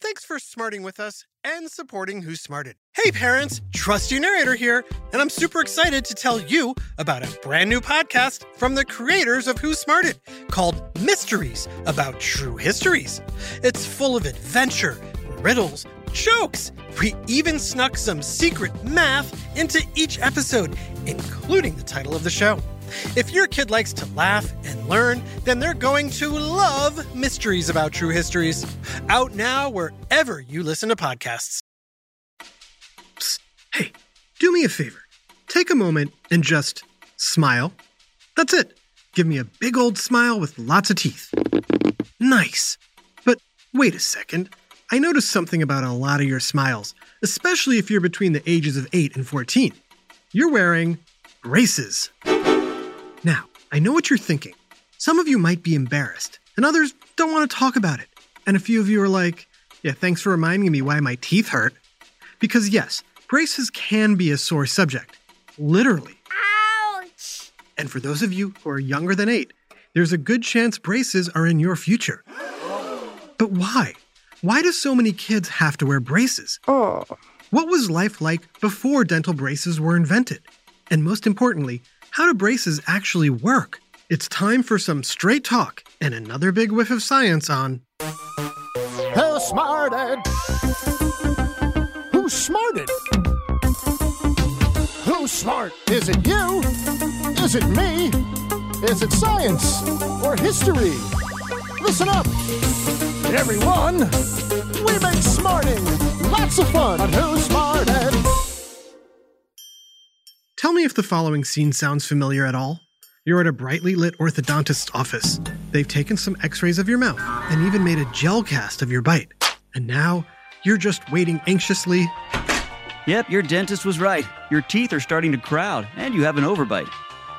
Thanks for smarting with us and supporting Who Smarted. Hey parents, Trusty Narrator here, and I'm super excited to tell you about a brand new podcast from the creators of Who Smarted called Mysteries About True Histories. It's full of adventure, riddles, jokes. We even snuck some secret math into each episode, including the title of the show. If your kid likes to laugh and learn, then they're going to love Mysteries About True Histories. Out now wherever you listen to podcasts. Psst. Hey, do me a favor. Take a moment and just smile. That's it. Give me a big old smile with lots of teeth. Nice. But wait a second. I noticed something about a lot of your smiles, especially if you're between the ages of 8 and 14. You're wearing braces. Now, I know what you're thinking. Some of you might be embarrassed, and others don't want to talk about it. And a few of you are like, yeah, thanks for reminding me why my teeth hurt. Because, yes, braces can be a sore subject. Literally. Ouch! And for those of you who are younger than eight, there's a good chance braces are in your future. But why? Why do so many kids have to wear braces? Oh. What was life like before dental braces were invented? And most importantly, how do braces actually work? It's time for some straight talk and another big whiff of science on Who smarted? Who smarted? Who's smart? Is it you? Is it me? Is it science or history? Listen up, everyone. We make smarting lots of fun on Who Smarted. Tell me if the following scene sounds familiar at all. You're at a brightly lit orthodontist's office. They've taken some x rays of your mouth and even made a gel cast of your bite. And now you're just waiting anxiously. Yep, your dentist was right. Your teeth are starting to crowd, and you have an overbite.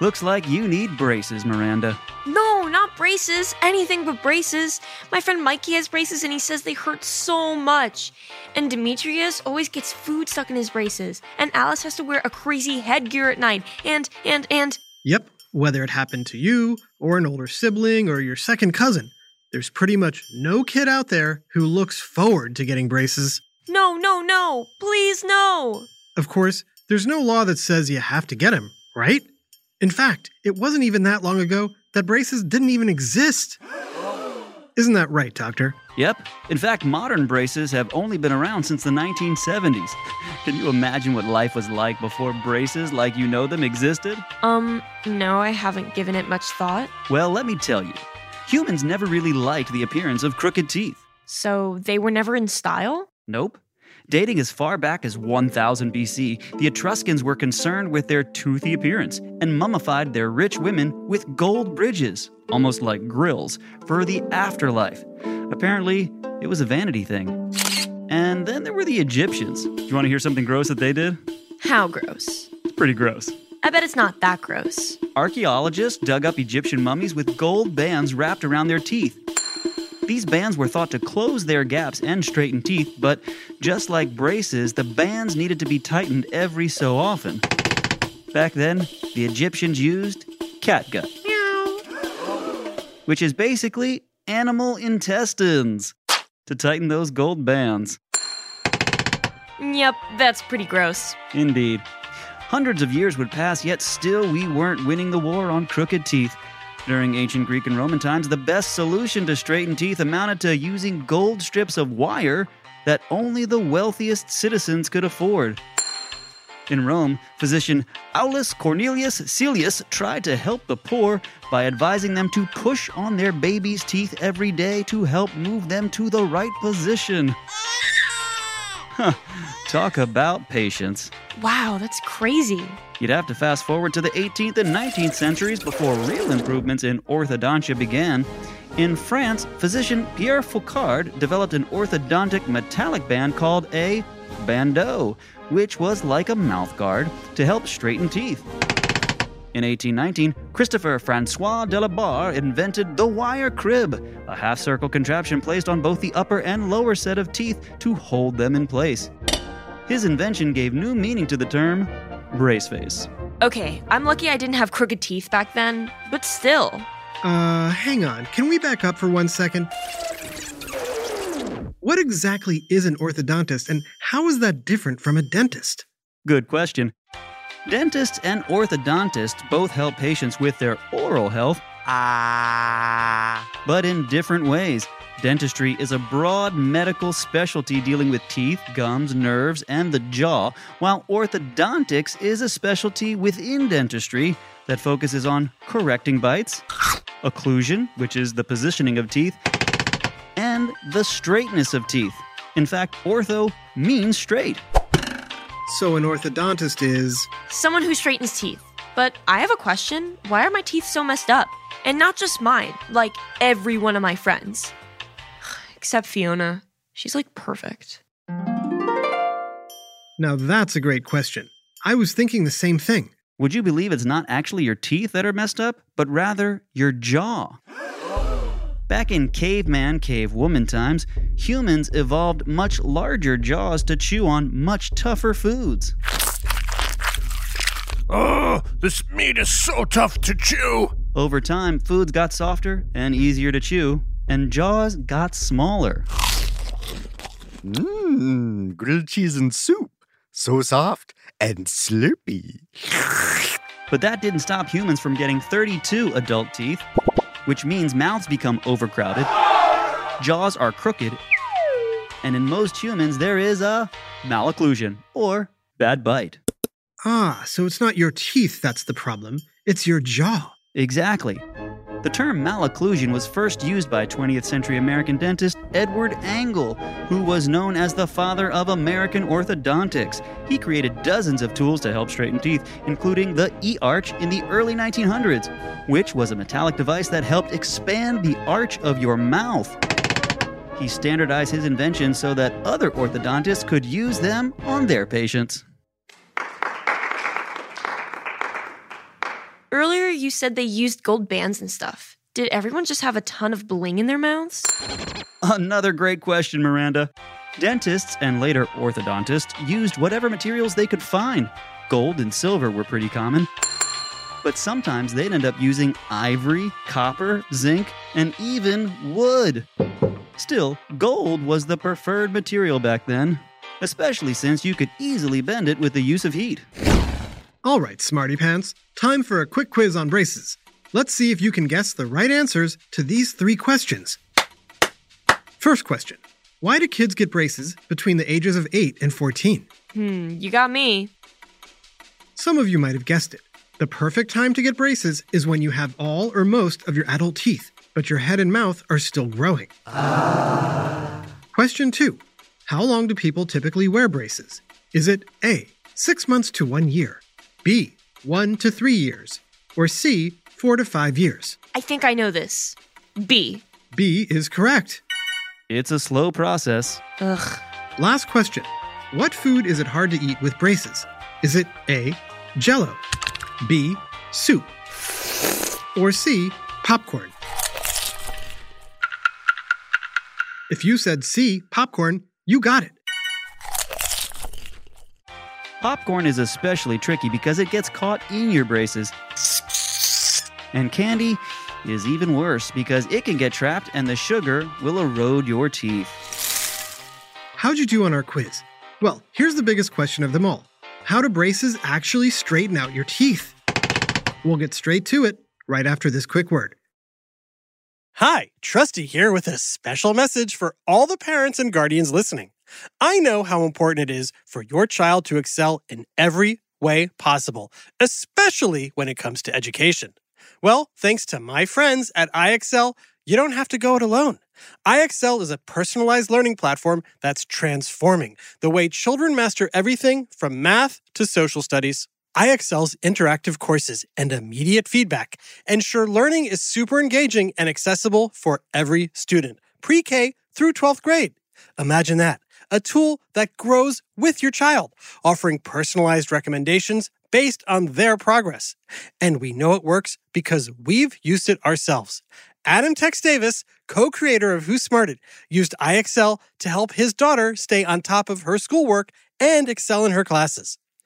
Looks like you need braces, Miranda. No, not braces. Anything but braces. My friend Mikey has braces and he says they hurt so much. And Demetrius always gets food stuck in his braces. And Alice has to wear a crazy headgear at night. And, and, and. Yep, whether it happened to you, or an older sibling, or your second cousin, there's pretty much no kid out there who looks forward to getting braces. No, no, no. Please, no. Of course, there's no law that says you have to get them, right? In fact, it wasn't even that long ago that braces didn't even exist. Isn't that right, Doctor? Yep. In fact, modern braces have only been around since the 1970s. Can you imagine what life was like before braces, like you know them, existed? Um, no, I haven't given it much thought. Well, let me tell you. Humans never really liked the appearance of crooked teeth. So they were never in style? Nope. Dating as far back as 1000 BC, the Etruscans were concerned with their toothy appearance and mummified their rich women with gold bridges, almost like grills, for the afterlife. Apparently, it was a vanity thing. And then there were the Egyptians. Do you want to hear something gross that they did? How gross. It's pretty gross. I bet it's not that gross. Archaeologists dug up Egyptian mummies with gold bands wrapped around their teeth. These bands were thought to close their gaps and straighten teeth, but just like braces, the bands needed to be tightened every so often. Back then, the Egyptians used catgut, which is basically animal intestines, to tighten those gold bands. Yep, that's pretty gross. Indeed. Hundreds of years would pass, yet still we weren't winning the war on crooked teeth. During ancient Greek and Roman times, the best solution to straighten teeth amounted to using gold strips of wire that only the wealthiest citizens could afford. In Rome, physician Aulus Cornelius Caelius tried to help the poor by advising them to push on their baby's teeth every day to help move them to the right position. Huh, talk about patience. Wow, that's crazy. You'd have to fast forward to the 18th and 19th centuries before real improvements in orthodontia began. In France, physician Pierre Fauchard developed an orthodontic metallic band called a bandeau, which was like a mouthguard to help straighten teeth. In 1819, Christopher Francois de la Barre invented the wire crib, a half circle contraption placed on both the upper and lower set of teeth to hold them in place. His invention gave new meaning to the term brace face. Okay, I'm lucky I didn't have crooked teeth back then, but still. Uh, hang on. Can we back up for one second? What exactly is an orthodontist and how is that different from a dentist? Good question. Dentists and orthodontists both help patients with their oral health, ah, but in different ways. Dentistry is a broad medical specialty dealing with teeth, gums, nerves, and the jaw, while orthodontics is a specialty within dentistry that focuses on correcting bites, occlusion, which is the positioning of teeth, and the straightness of teeth. In fact, ortho means straight. So, an orthodontist is. Someone who straightens teeth. But I have a question. Why are my teeth so messed up? And not just mine, like every one of my friends. Except Fiona. She's like perfect. Now, that's a great question. I was thinking the same thing. Would you believe it's not actually your teeth that are messed up, but rather your jaw? Back in caveman, cavewoman times, humans evolved much larger jaws to chew on much tougher foods. Oh, this meat is so tough to chew. Over time, foods got softer and easier to chew, and jaws got smaller. Mmm, grilled cheese and soup. So soft and slurpy. But that didn't stop humans from getting 32 adult teeth, which means mouths become overcrowded, jaws are crooked, and in most humans there is a malocclusion or bad bite. Ah, so it's not your teeth that's the problem, it's your jaw. Exactly. The term malocclusion was first used by 20th century American dentist Edward Angle, who was known as the father of American orthodontics. He created dozens of tools to help straighten teeth, including the E arch in the early 1900s, which was a metallic device that helped expand the arch of your mouth. He standardized his inventions so that other orthodontists could use them on their patients. Earlier, you said they used gold bands and stuff. Did everyone just have a ton of bling in their mouths? Another great question, Miranda. Dentists and later orthodontists used whatever materials they could find. Gold and silver were pretty common. But sometimes they'd end up using ivory, copper, zinc, and even wood. Still, gold was the preferred material back then, especially since you could easily bend it with the use of heat. All right, Smarty Pants, time for a quick quiz on braces. Let's see if you can guess the right answers to these three questions. First question Why do kids get braces between the ages of 8 and 14? Hmm, you got me. Some of you might have guessed it. The perfect time to get braces is when you have all or most of your adult teeth, but your head and mouth are still growing. Question 2 How long do people typically wear braces? Is it A, 6 months to 1 year? B, 1 to 3 years? Or C, 4 to 5 years? I think I know this. B. B is correct. It's a slow process. Ugh. Last question What food is it hard to eat with braces? Is it A, jello? B, soup? Or C, popcorn? If you said C, popcorn, you got it. Popcorn is especially tricky because it gets caught in your braces. And candy is even worse because it can get trapped and the sugar will erode your teeth. How'd you do on our quiz? Well, here's the biggest question of them all How do braces actually straighten out your teeth? We'll get straight to it right after this quick word. Hi, Trusty here with a special message for all the parents and guardians listening. I know how important it is for your child to excel in every way possible, especially when it comes to education. Well, thanks to my friends at IXL, you don't have to go it alone. IXL is a personalized learning platform that's transforming the way children master everything from math to social studies. IXL's interactive courses and immediate feedback ensure learning is super engaging and accessible for every student, pre K through 12th grade. Imagine that a tool that grows with your child, offering personalized recommendations based on their progress. And we know it works because we've used it ourselves. Adam Tex Davis, co creator of Who Smarted, used IXL to help his daughter stay on top of her schoolwork and excel in her classes.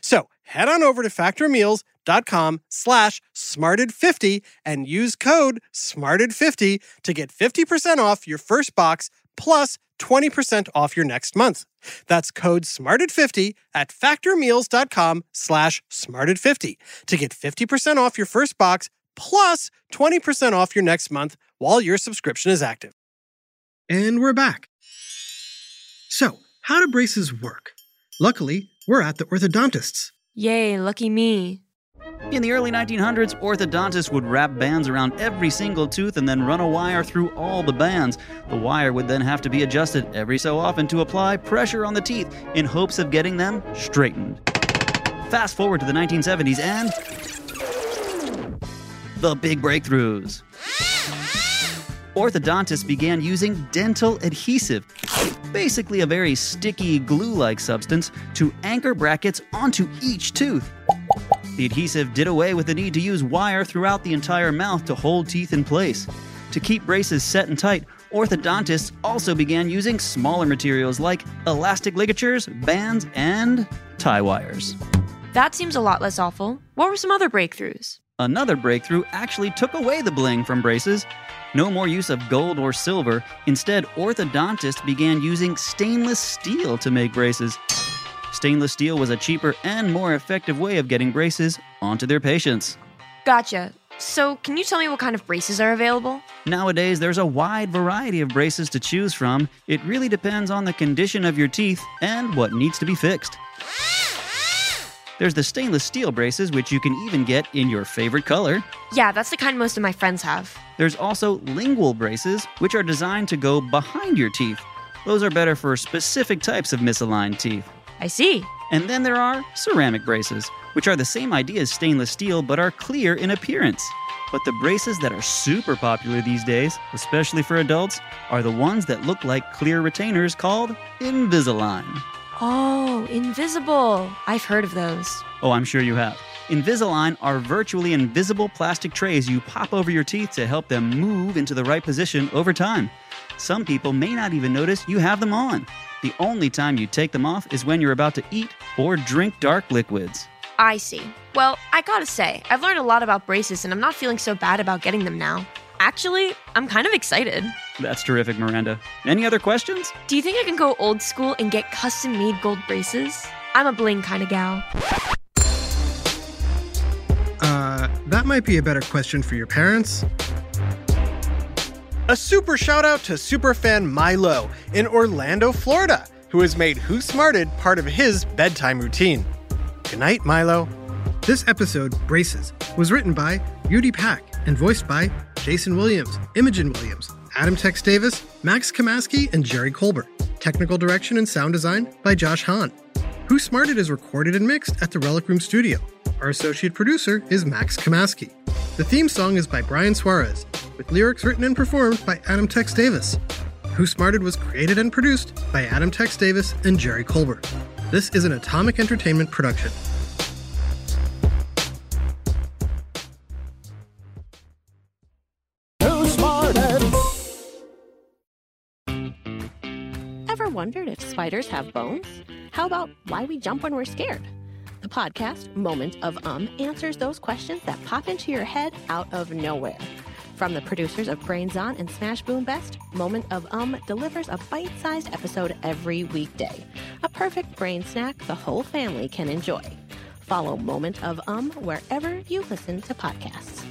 So head on over to factormeals.com slash smarted50 and use code smarted50 to get 50% off your first box plus 20% off your next month. That's code SMARTED50 at factormeals.com slash SMARTED50 to get 50% off your first box plus 20% off your next month while your subscription is active. And we're back. So, how do braces work? Luckily, we're at the orthodontist's. Yay, lucky me. In the early 1900s, orthodontists would wrap bands around every single tooth and then run a wire through all the bands. The wire would then have to be adjusted every so often to apply pressure on the teeth in hopes of getting them straightened. Fast forward to the 1970s and. The big breakthroughs. Orthodontists began using dental adhesive, basically a very sticky glue like substance, to anchor brackets onto each tooth. The adhesive did away with the need to use wire throughout the entire mouth to hold teeth in place. To keep braces set and tight, orthodontists also began using smaller materials like elastic ligatures, bands, and tie wires. That seems a lot less awful. What were some other breakthroughs? Another breakthrough actually took away the bling from braces. No more use of gold or silver. Instead, orthodontists began using stainless steel to make braces. Stainless steel was a cheaper and more effective way of getting braces onto their patients. Gotcha. So, can you tell me what kind of braces are available? Nowadays, there's a wide variety of braces to choose from. It really depends on the condition of your teeth and what needs to be fixed. There's the stainless steel braces, which you can even get in your favorite color. Yeah, that's the kind most of my friends have. There's also lingual braces, which are designed to go behind your teeth. Those are better for specific types of misaligned teeth. I see. And then there are ceramic braces, which are the same idea as stainless steel but are clear in appearance. But the braces that are super popular these days, especially for adults, are the ones that look like clear retainers called Invisalign. Oh, invisible. I've heard of those. Oh, I'm sure you have. Invisalign are virtually invisible plastic trays you pop over your teeth to help them move into the right position over time. Some people may not even notice you have them on. The only time you take them off is when you're about to eat or drink dark liquids. I see. Well, I gotta say, I've learned a lot about braces and I'm not feeling so bad about getting them now. Actually, I'm kind of excited. That's terrific, Miranda. Any other questions? Do you think I can go old school and get custom made gold braces? I'm a bling kind of gal. Uh, that might be a better question for your parents. A super shout out to superfan Milo in Orlando, Florida, who has made Who Smarted part of his bedtime routine. Good night, Milo. This episode, Braces, was written by Beauty Pack and voiced by Jason Williams, Imogen Williams, Adam Tex Davis, Max Kamaski, and Jerry Colbert. Technical direction and sound design by Josh Hahn. Who Smarted is recorded and mixed at the Relic Room Studio. Our associate producer is Max Kamaski. The theme song is by Brian Suarez, with lyrics written and performed by Adam Tex Davis. Who Smarted was created and produced by Adam Tex Davis and Jerry Colbert. This is an Atomic Entertainment production. Ever wondered if spiders have bones? How about why we jump when we're scared? The podcast, Moment of Um, answers those questions that pop into your head out of nowhere. From the producers of Brains On and Smash Boom Best, Moment of Um delivers a bite sized episode every weekday. A perfect brain snack the whole family can enjoy. Follow Moment of Um wherever you listen to podcasts.